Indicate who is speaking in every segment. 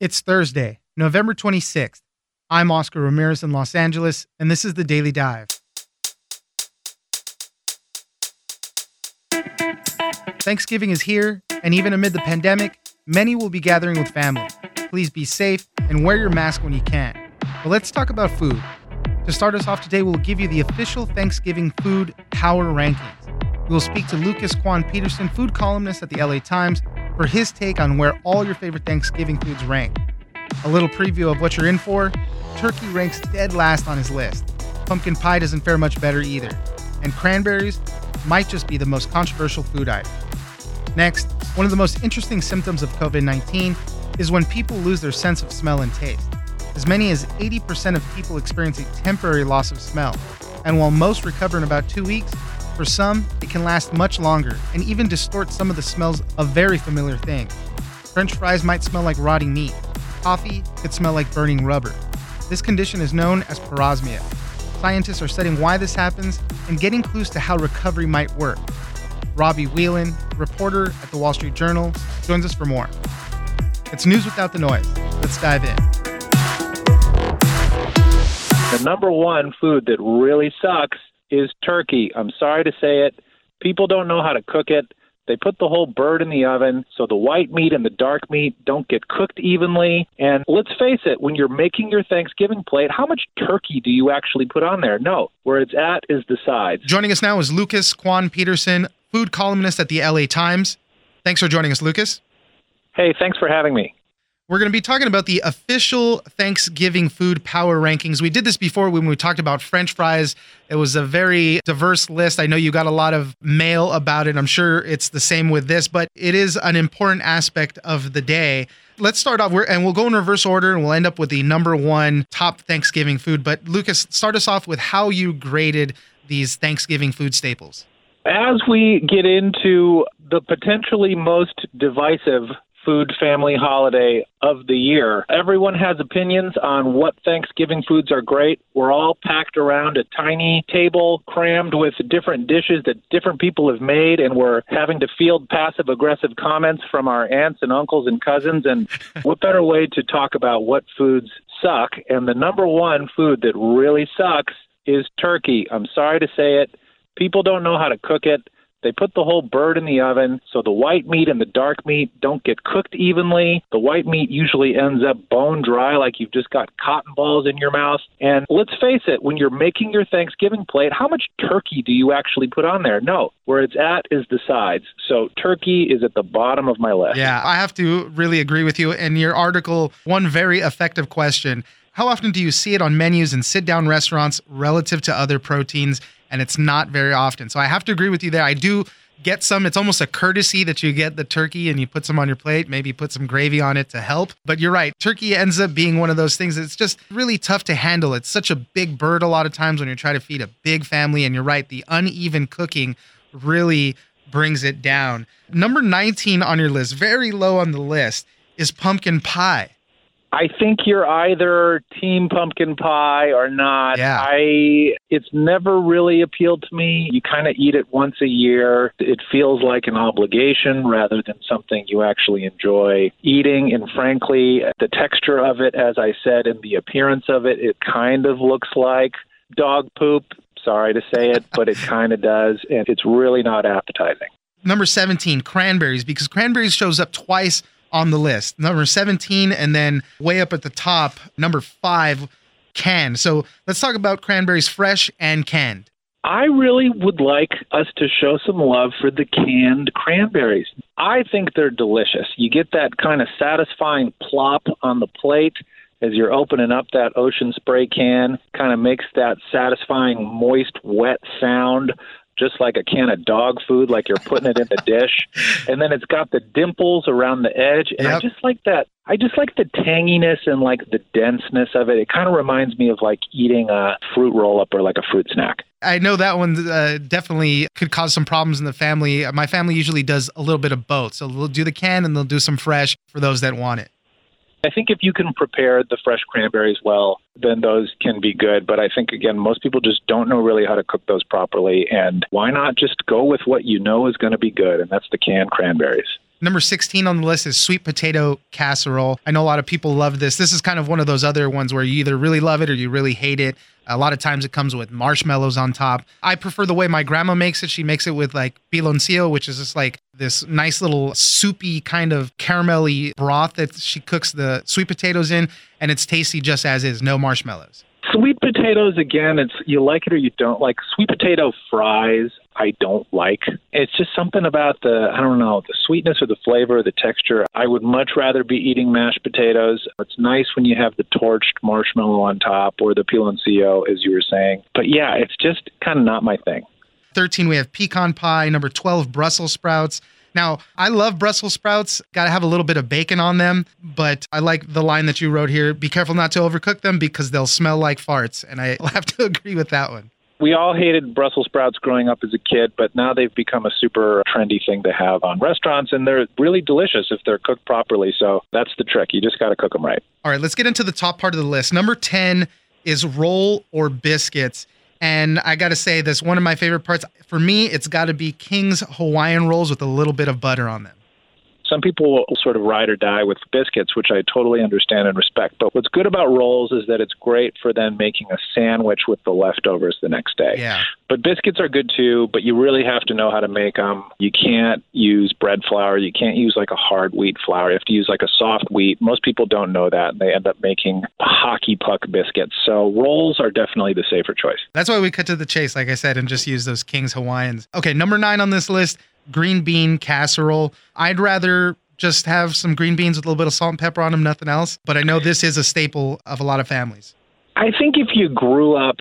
Speaker 1: It's Thursday, November 26th. I'm Oscar Ramirez in Los Angeles, and this is the Daily Dive. Thanksgiving is here, and even amid the pandemic, many will be gathering with family. Please be safe and wear your mask when you can. But let's talk about food. To start us off today, we'll give you the official Thanksgiving food power rankings. We will speak to Lucas Kwan Peterson, food columnist at the LA Times, for his take on where all your favorite Thanksgiving foods rank. A little preview of what you're in for turkey ranks dead last on his list. Pumpkin pie doesn't fare much better either. And cranberries might just be the most controversial food item. Next, one of the most interesting symptoms of COVID 19 is when people lose their sense of smell and taste. As many as 80% of people experience a temporary loss of smell. And while most recover in about two weeks, for some, it can last much longer and even distort some of the smells of very familiar things. French fries might smell like rotting meat. Coffee could smell like burning rubber. This condition is known as parosmia. Scientists are studying why this happens and getting clues to how recovery might work. Robbie Whelan, reporter at the Wall Street Journal, joins us for more. It's news without the noise. Let's dive in.
Speaker 2: The number one food that really sucks is turkey. I'm sorry to say it. People don't know how to cook it. They put the whole bird in the oven, so the white meat and the dark meat don't get cooked evenly. And let's face it, when you're making your Thanksgiving plate, how much turkey do you actually put on there? No, where it's at is the sides.
Speaker 1: Joining us now is Lucas Kwan Peterson, food columnist at the LA Times. Thanks for joining us, Lucas.
Speaker 2: Hey, thanks for having me.
Speaker 1: We're going to be talking about the official Thanksgiving food power rankings. We did this before when we talked about French fries. It was a very diverse list. I know you got a lot of mail about it. I'm sure it's the same with this, but it is an important aspect of the day. Let's start off, and we'll go in reverse order and we'll end up with the number one top Thanksgiving food. But Lucas, start us off with how you graded these Thanksgiving food staples.
Speaker 2: As we get into the potentially most divisive food family holiday of the year. Everyone has opinions on what Thanksgiving foods are great. We're all packed around a tiny table crammed with different dishes that different people have made, and we're having to field passive aggressive comments from our aunts and uncles and cousins. And what better way to talk about what foods suck? And the number one food that really sucks is turkey. I'm sorry to say it. People don't know how to cook it. They put the whole bird in the oven, so the white meat and the dark meat don't get cooked evenly. The white meat usually ends up bone dry, like you've just got cotton balls in your mouth. And let's face it, when you're making your Thanksgiving plate, how much turkey do you actually put on there? No, where it's at is the sides. So turkey is at the bottom of my list.
Speaker 1: Yeah, I have to really agree with you. In your article, one very effective question How often do you see it on menus in sit down restaurants relative to other proteins? And it's not very often. So I have to agree with you there. I do get some. It's almost a courtesy that you get the turkey and you put some on your plate, maybe put some gravy on it to help. But you're right. Turkey ends up being one of those things that's just really tough to handle. It's such a big bird a lot of times when you're trying to feed a big family. And you're right. The uneven cooking really brings it down. Number 19 on your list, very low on the list, is pumpkin pie.
Speaker 2: I think you're either team pumpkin pie or not.
Speaker 1: Yeah.
Speaker 2: I it's never really appealed to me. You kind of eat it once a year. It feels like an obligation rather than something you actually enjoy eating and frankly, the texture of it as I said and the appearance of it, it kind of looks like dog poop. Sorry to say it, but it kind of does and it's really not appetizing.
Speaker 1: Number 17, cranberries because cranberries shows up twice on the list. Number 17, and then way up at the top, number five, canned. So let's talk about cranberries fresh and canned.
Speaker 2: I really would like us to show some love for the canned cranberries. I think they're delicious. You get that kind of satisfying plop on the plate as you're opening up that ocean spray can, kind of makes that satisfying moist, wet sound just like a can of dog food, like you're putting it in the dish. And then it's got the dimples around the edge. And yep. I just like that. I just like the tanginess and like the denseness of it. It kind of reminds me of like eating a fruit roll up or like a fruit snack.
Speaker 1: I know that one uh, definitely could cause some problems in the family. My family usually does a little bit of both. So they'll do the can and they'll do some fresh for those that want it.
Speaker 2: I think if you can prepare the fresh cranberries well, then those can be good. But I think, again, most people just don't know really how to cook those properly. And why not just go with what you know is going to be good? And that's the canned cranberries.
Speaker 1: Number 16 on the list is sweet potato casserole. I know a lot of people love this. This is kind of one of those other ones where you either really love it or you really hate it. A lot of times it comes with marshmallows on top. I prefer the way my grandma makes it. She makes it with like piloncillo, which is just like this nice little soupy kind of caramelly broth that she cooks the sweet potatoes in, and it's tasty just as is, no marshmallows.
Speaker 2: Sweet potatoes, again, it's you like it or you don't like. Sweet potato fries, I don't like. It's just something about the, I don't know, the sweetness or the flavor or the texture. I would much rather be eating mashed potatoes. It's nice when you have the torched marshmallow on top or the piloncillo, as you were saying. But yeah, it's just kind of not my thing.
Speaker 1: 13, we have pecan pie. Number 12, Brussels sprouts. Now, I love Brussels sprouts. Got to have a little bit of bacon on them, but I like the line that you wrote here be careful not to overcook them because they'll smell like farts. And I have to agree with that one.
Speaker 2: We all hated Brussels sprouts growing up as a kid, but now they've become a super trendy thing to have on restaurants, and they're really delicious if they're cooked properly. So that's the trick. You just got to cook them right.
Speaker 1: All right, let's get into the top part of the list. Number 10 is roll or biscuits. And I got to say, that's one of my favorite parts. For me, it's got to be King's Hawaiian rolls with a little bit of butter on them.
Speaker 2: Some people will sort of ride or die with biscuits, which I totally understand and respect. But what's good about rolls is that it's great for then making a sandwich with the leftovers the next day.
Speaker 1: Yeah.
Speaker 2: But biscuits are good too, but you really have to know how to make them. You can't use bread flour. You can't use like a hard wheat flour. You have to use like a soft wheat. Most people don't know that, and they end up making hockey puck biscuits. So rolls are definitely the safer choice.
Speaker 1: That's why we cut to the chase, like I said, and just use those King's Hawaiians. Okay, number nine on this list green bean casserole. I'd rather just have some green beans with a little bit of salt and pepper on them, nothing else. But I know this is a staple of a lot of families.
Speaker 2: I think if you grew up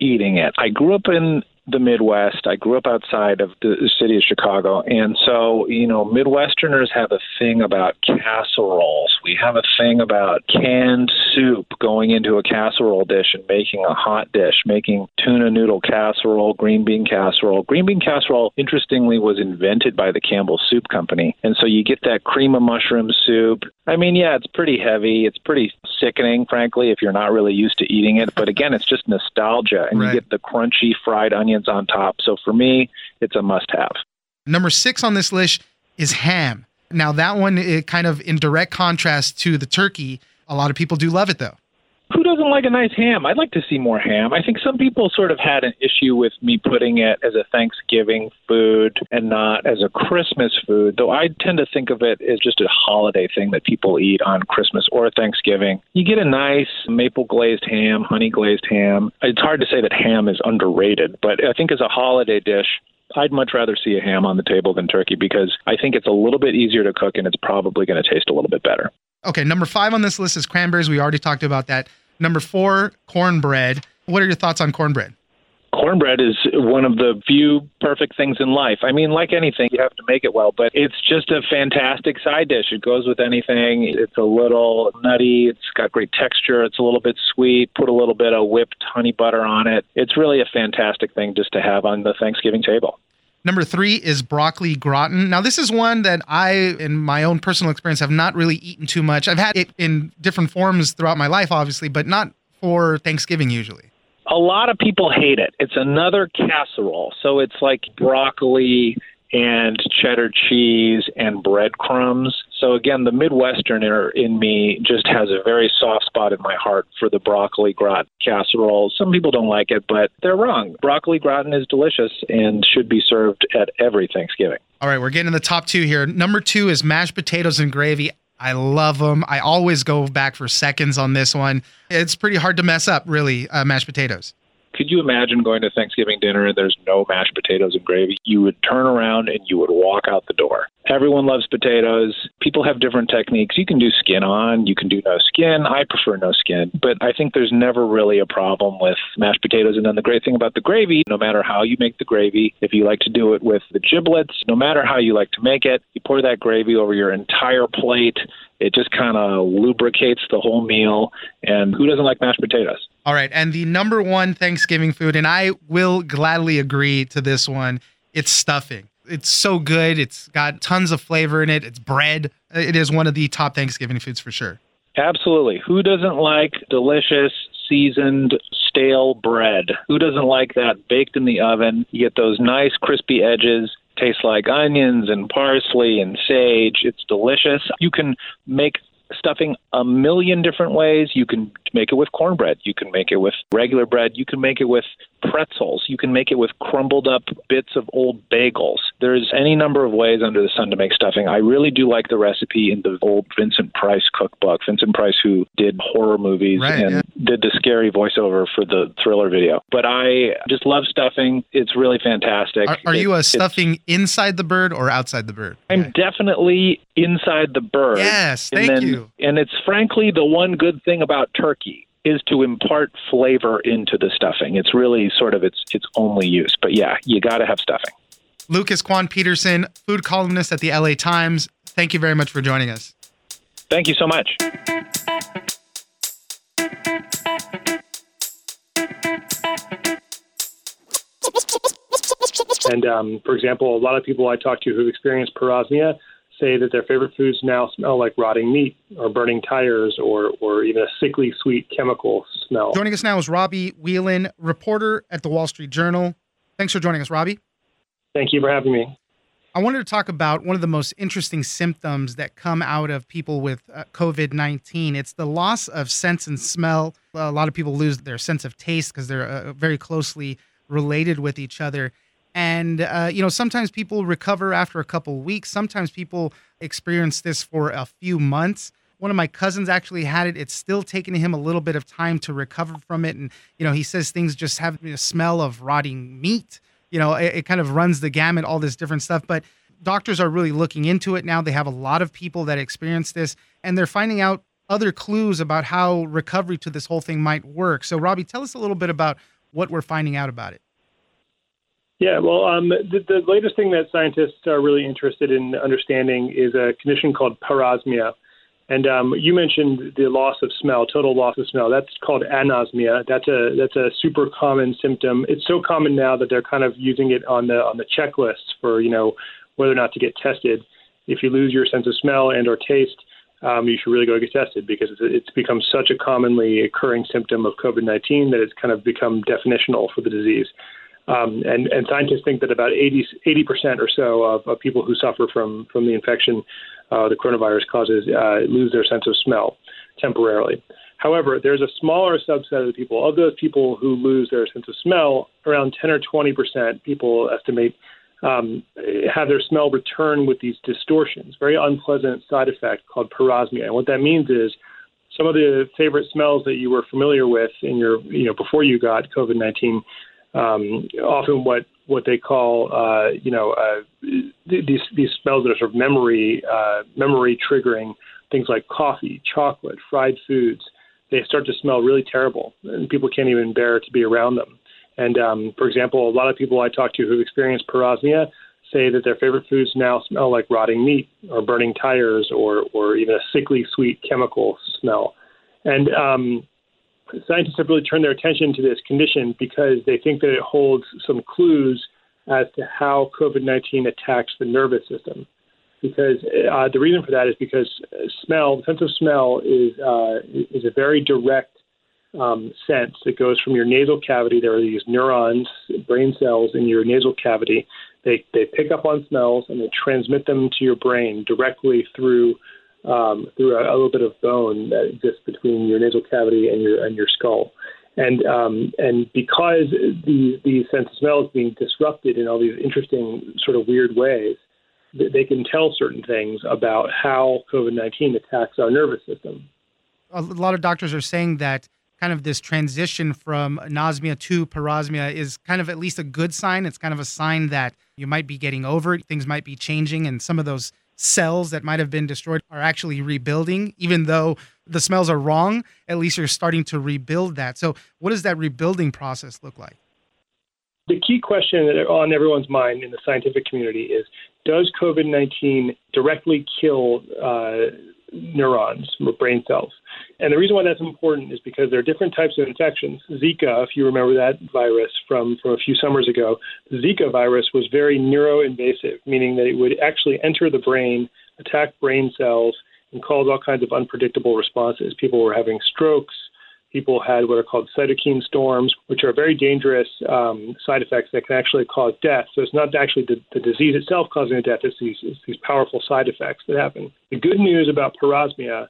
Speaker 2: eating it, I grew up in the Midwest. I grew up outside of the city of Chicago. And so, you know, Midwesterners have a thing about casseroles. We have a thing about canned soup going into a casserole dish and making a hot dish, making tuna noodle casserole, green bean casserole. Green bean casserole, interestingly, was invented by the Campbell Soup Company. And so you get that cream of mushroom soup. I mean, yeah, it's pretty heavy. It's pretty sickening, frankly, if you're not really used to eating it. But again, it's just nostalgia. And
Speaker 1: Right.
Speaker 2: you get the crunchy fried onions on top. So for me, it's a must have.
Speaker 1: Number six on this list is ham. Now, that one, it kind of in direct contrast to the turkey. A lot of people do love it, though.
Speaker 2: Doesn't like a nice ham? I'd like to see more ham. I think some people sort of had an issue with me putting it as a Thanksgiving food and not as a Christmas food, though I tend to think of it as just a holiday thing that people eat on Christmas or Thanksgiving. You get a nice maple glazed ham, honey glazed ham. It's hard to say that ham is underrated, but I think as a holiday dish, I'd much rather see a ham on the table than turkey because I think it's a little bit easier to cook and it's probably going to taste a little bit better.
Speaker 1: Okay, number five on this list is cranberries. We already talked about that. Number four, cornbread. What are your thoughts on cornbread?
Speaker 2: cornbread is one of the few perfect things in life. I mean, like anything, you have to make it well, but it's just a fantastic side dish. It goes with anything. It's a little nutty. It's got great texture. It's a little bit sweet. Put a little bit of whipped honey butter on it. It's really a fantastic thing just to have on the Thanksgiving table.
Speaker 1: Number three is broccoli gratin. Now, this is one that I, in my own personal experience, have not really eaten too much. I've had it in different forms throughout my life, obviously, but not for Thanksgiving usually.
Speaker 2: a lot of people hate it. It's another casserole. So it's like broccoli and cheddar cheese and breadcrumbs. So again, the Midwesterner in me just has a very soft spot in my heart for the broccoli gratin casserole. Some people don't like it, but they're wrong. Broccoli gratin is delicious and should be served at every Thanksgiving.
Speaker 1: All right, we're getting to the top two here. Number two is mashed potatoes and gravy. I love them. I always go back for seconds on this one. It's pretty hard to mess up, really, uh, mashed potatoes.
Speaker 2: Could you imagine going to Thanksgiving dinner and there's no mashed potatoes and gravy? You would turn around and you would walk out the door. Everyone loves potatoes. People have different techniques. You can do skin on, you can do no skin. I prefer no skin, but I think there's never really a problem with mashed potatoes. And then the great thing about the gravy, no matter how you make the gravy, if you like to do it with the giblets, no matter how you like to make it, you pour that gravy over your entire plate. It just kind of lubricates the whole meal. And who doesn't like mashed potatoes?
Speaker 1: All right, and the number one Thanksgiving food, and I will gladly agree to this one, it's stuffing. It's so good. It's got tons of flavor in it. It's bread. Uh, it is one of the top Thanksgiving foods for sure.
Speaker 2: Absolutely. Who doesn't like delicious, seasoned, stale bread? Who doesn't like that baked in the oven? You get those nice, crispy edges. tastes like onions and parsley and sage. It's delicious. You can make stuffing a million different ways. You can make it with cornbread. You can make it with regular bread. You can make it with pretzels. You can make it with crumbled up bits of old bagels. There's any number of ways under the sun to make stuffing. I really do like the recipe in the old Vincent Price cookbook. Vincent Price, who did horror movies
Speaker 1: right,
Speaker 2: and
Speaker 1: yeah.
Speaker 2: did the scary voiceover for the thriller video. But I just love stuffing. It's really fantastic.
Speaker 1: Are, are you a stuffing inside the bird or outside the bird?
Speaker 2: I'm
Speaker 1: Okay.
Speaker 2: definitely inside the bird.
Speaker 1: Yes,
Speaker 2: and
Speaker 1: thank
Speaker 2: then,
Speaker 1: you.
Speaker 2: And it's frankly the one good thing about turkey is to impart flavor into the stuffing. It's really sort of its its only use. But yeah, you got to have stuffing.
Speaker 1: Lucas Kwan Peterson, food columnist at the LA Times. Thank you very much for joining us.
Speaker 2: Thank you so much.
Speaker 3: And um, for example, a lot of people I talk to who've experienced parosmia say that their favorite foods now smell like rotting meat or burning tires or, or even a sickly sweet chemical smell.
Speaker 1: Joining us now is Robbie Whelan, reporter at the Wall Street Journal. Thanks for joining us, Robbie.
Speaker 3: Thank you for having me.
Speaker 1: I wanted to talk about one of the most interesting symptoms that come out of people with uh, COVID 19. It's the loss of sense and smell. A lot of people lose their sense of taste because they're uh, very closely related with each other. And, uh, you know, sometimes people recover after a couple weeks. Sometimes people experience this for a few months. One of my cousins actually had it. It's still taking him a little bit of time to recover from it. And, you know, he says things just have a smell of rotting meat you know it, it kind of runs the gamut all this different stuff but doctors are really looking into it now they have a lot of people that experience this and they're finding out other clues about how recovery to this whole thing might work so robbie tell us a little bit about what we're finding out about it
Speaker 3: Yeah, well, um, the, the latest thing that scientists are really interested in understanding is a condition called parosmia. And um, you mentioned the loss of smell, total loss of smell. That's called anosmia. That's a that's a super common symptom. It's so common now that they're kind of using it on the on the checklists for you know whether or not to get tested. If you lose your sense of smell and or taste, um, you should really go get tested because it's, it's become such a commonly occurring symptom of COVID-19 that it's kind of become definitional for the disease. Um, and, and scientists think that about 80 percent or so of, of people who suffer from from the infection, uh, the coronavirus causes, uh, lose their sense of smell temporarily. However, there's a smaller subset of the people. Of those people who lose their sense of smell, around 10 or 20 percent, people estimate, um, have their smell return with these distortions, very unpleasant side effect called parosmia. And what that means is some of the favorite smells that you were familiar with in your, you know, before you got COVID-19 um, often what what they call uh, you know uh, these these smells that are sort of memory uh, memory triggering things like coffee, chocolate, fried foods. They start to smell really terrible, and people can't even bear to be around them. And um, for example, a lot of people I talk to who've experienced parosmia say that their favorite foods now smell like rotting meat or burning tires or or even a sickly sweet chemical smell. And um, scientists have really turned their attention to this condition because they think that it holds some clues as to how COVID 19 attacks the nervous system. Because uh, the reason for that is because smell, the sense of smell, is uh, is a very direct um, sense. It goes from your nasal cavity. There are these neurons, brain cells in your nasal cavity. They they pick up on smells and they transmit them to your brain directly through um, through a, a little bit of bone that exists between your nasal cavity and your and your skull. And um, and because the the sense of smell is being disrupted in all these interesting sort of weird ways, they can tell certain things about how COVID nineteen attacks our nervous system.
Speaker 1: a lot of doctors are saying that kind of this transition from anosmia to parosmia is kind of at least a good sign. It's kind of a sign that you might be getting over it. Things might be changing, and some of those cells that might have been destroyed are actually rebuilding. Even though the smells are wrong, at least you're starting to rebuild that. So, what does that rebuilding process look like?
Speaker 3: The key question on everyone's mind in the scientific community is: Does COVID nineteen directly kill uh, neurons, brain cells? And the reason why that's important is because there are different types of infections. Zika, if you remember that virus from, from a few summers ago, the Zika virus was very neuroinvasive, meaning that it would actually enter the brain, attack brain cells, and cause all kinds of unpredictable responses. People were having strokes. People had what are called cytokine storms, which are very dangerous um, side effects that can actually cause death. So it's not actually the, the disease itself causing the death; it's these, it's these powerful side effects that happen. The good news about parosmia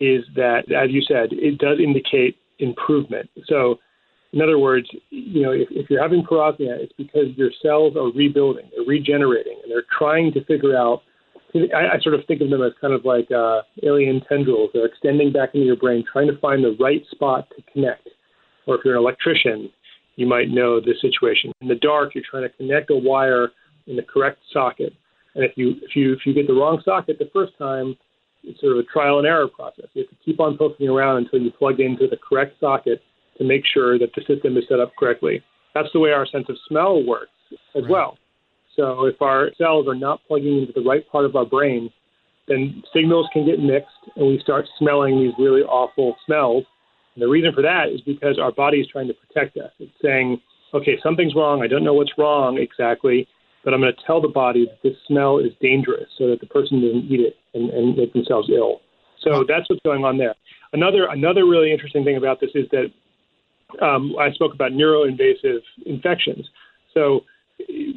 Speaker 3: is that, as you said, it does indicate improvement. So, in other words, you know, if, if you're having parosmia, it's because your cells are rebuilding, they're regenerating, and they're trying to figure out I, I sort of think of them as kind of like uh, alien tendrils. They're extending back into your brain, trying to find the right spot to connect. Or if you're an electrician, you might know this situation. In the dark, you're trying to connect a wire in the correct socket, and if you if you if you get the wrong socket the first time, it's sort of a trial and error process. You have to keep on poking around until you plug into the correct socket to make sure that the system is set up correctly. That's the way our sense of smell works as right. well. So if our cells are not plugging into the right part of our brain, then signals can get mixed and we start smelling these really awful smells. And the reason for that is because our body is trying to protect us. It's saying, okay, something's wrong. I don't know what's wrong exactly, but I'm going to tell the body that this smell is dangerous so that the person doesn't eat it and, and make themselves ill. So that's what's going on there. Another another really interesting thing about this is that um, I spoke about neuroinvasive infections. So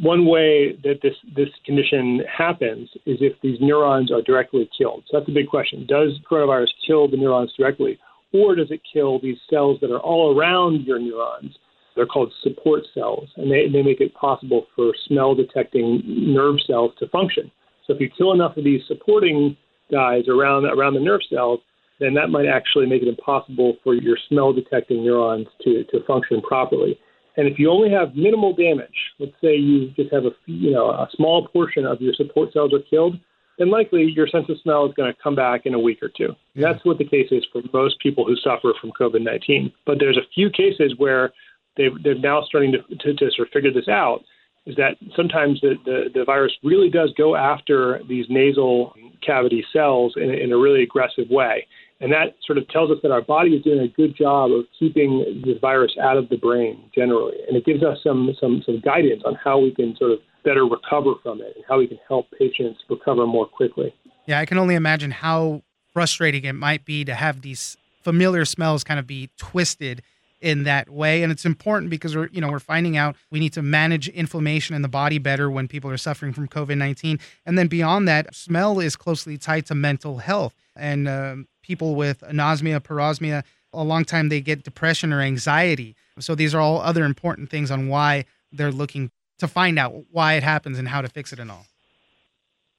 Speaker 3: one way that this this condition happens is if these neurons are directly killed. So that's a big question. Does coronavirus kill the neurons directly, or does it kill these cells that are all around your neurons? They're called support cells, and they, they make it possible for smell detecting nerve cells to function. So if you kill enough of these supporting guys around around the nerve cells, then that might actually make it impossible for your smell detecting neurons to, to function properly. And if you only have minimal damage, let's say you just have a you know a small portion of your support cells are killed, then likely your sense of smell is going to come back in a week or two. Yeah. That's what the case is for most people who suffer from COVID-19. But there's a few cases where they've, they're now starting to, to, to sort of figure this out. Is that sometimes the, the, the virus really does go after these nasal cavity cells in, in a really aggressive way. And that sort of tells us that our body is doing a good job of keeping this virus out of the brain generally. And it gives us some, some, some guidance on how we can sort of better recover from it and how we can help patients recover more quickly.
Speaker 1: Yeah, I can only imagine how frustrating it might be to have these familiar smells kind of be twisted in that way and it's important because we're you know we're finding out we need to manage inflammation in the body better when people are suffering from covid-19 and then beyond that smell is closely tied to mental health and um, people with anosmia, parosmia, a long time they get depression or anxiety. So these are all other important things on why they're looking to find out why it happens and how to fix it and all.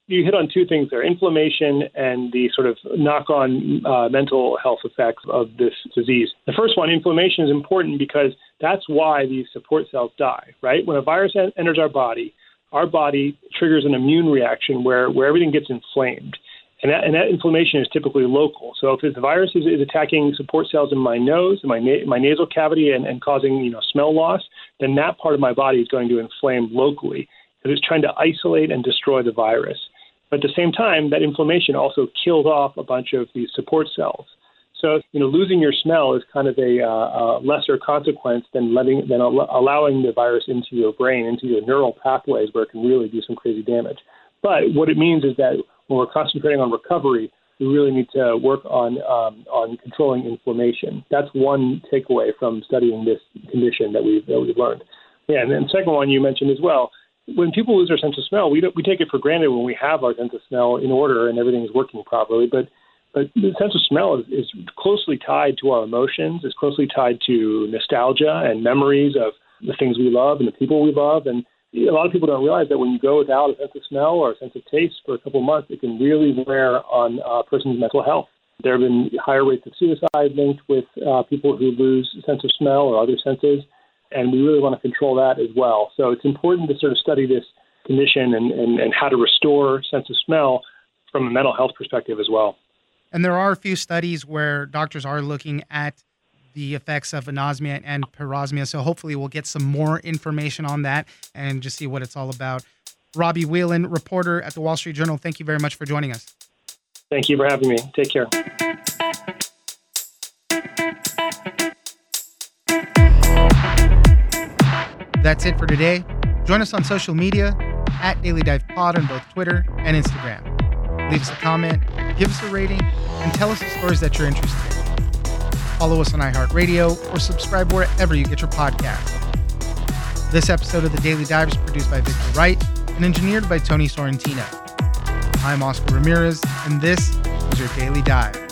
Speaker 3: You hit on two things there inflammation and the sort of knock on uh, mental health effects of this disease. The first one, inflammation, is important because that's why these support cells die, right? When a virus enters our body, our body triggers an immune reaction where, where everything gets inflamed. And that, and that inflammation is typically local. So if the virus is, is attacking support cells in my nose, in my, na- my nasal cavity, and, and causing you know smell loss, then that part of my body is going to inflame locally because it's trying to isolate and destroy the virus. But at the same time, that inflammation also kills off a bunch of these support cells. So, you know, losing your smell is kind of a, uh, a lesser consequence than letting than al- allowing the virus into your brain, into your neural pathways, where it can really do some crazy damage. But what it means is that when we're concentrating on recovery, we really need to work on um, on controlling inflammation. That's one takeaway from studying this condition that we've that we've learned. Yeah, and then second one you mentioned as well. When people lose their sense of smell, we don't, we take it for granted when we have our sense of smell in order and everything is working properly. But but the sense of smell is, is closely tied to our emotions. It's closely tied to nostalgia and memories of the things we love and the people we love. And a lot of people don't realize that when you go without a sense of smell or a sense of taste for a couple of months, it can really wear on a person's mental health. There have been higher rates of suicide linked with uh, people who lose sense of smell or other senses, and we really want to control that as well. So it's important to sort of study this condition and, and, and how to restore sense of smell from a mental health perspective as well.
Speaker 1: And there are a few studies where doctors are looking at the effects of anosmia and parosmia. So hopefully we'll get some more information on that and just see what it's all about. Robbie Whelan, reporter at the Wall Street Journal, thank you very much for joining us.
Speaker 3: Thank you for having me. Take care.
Speaker 1: That's it for today. Join us on social media at Daily Dive Pod on both Twitter and Instagram. Leave us a comment, give us a rating, and tell us the stories that you're interested in. Follow us on iHeartRadio, or subscribe wherever you get your podcasts. This episode of The Daily Dive is produced by Victor Wright and engineered by Tony Sorrentino. I'm Oscar Ramirez, and this is your Daily Dive.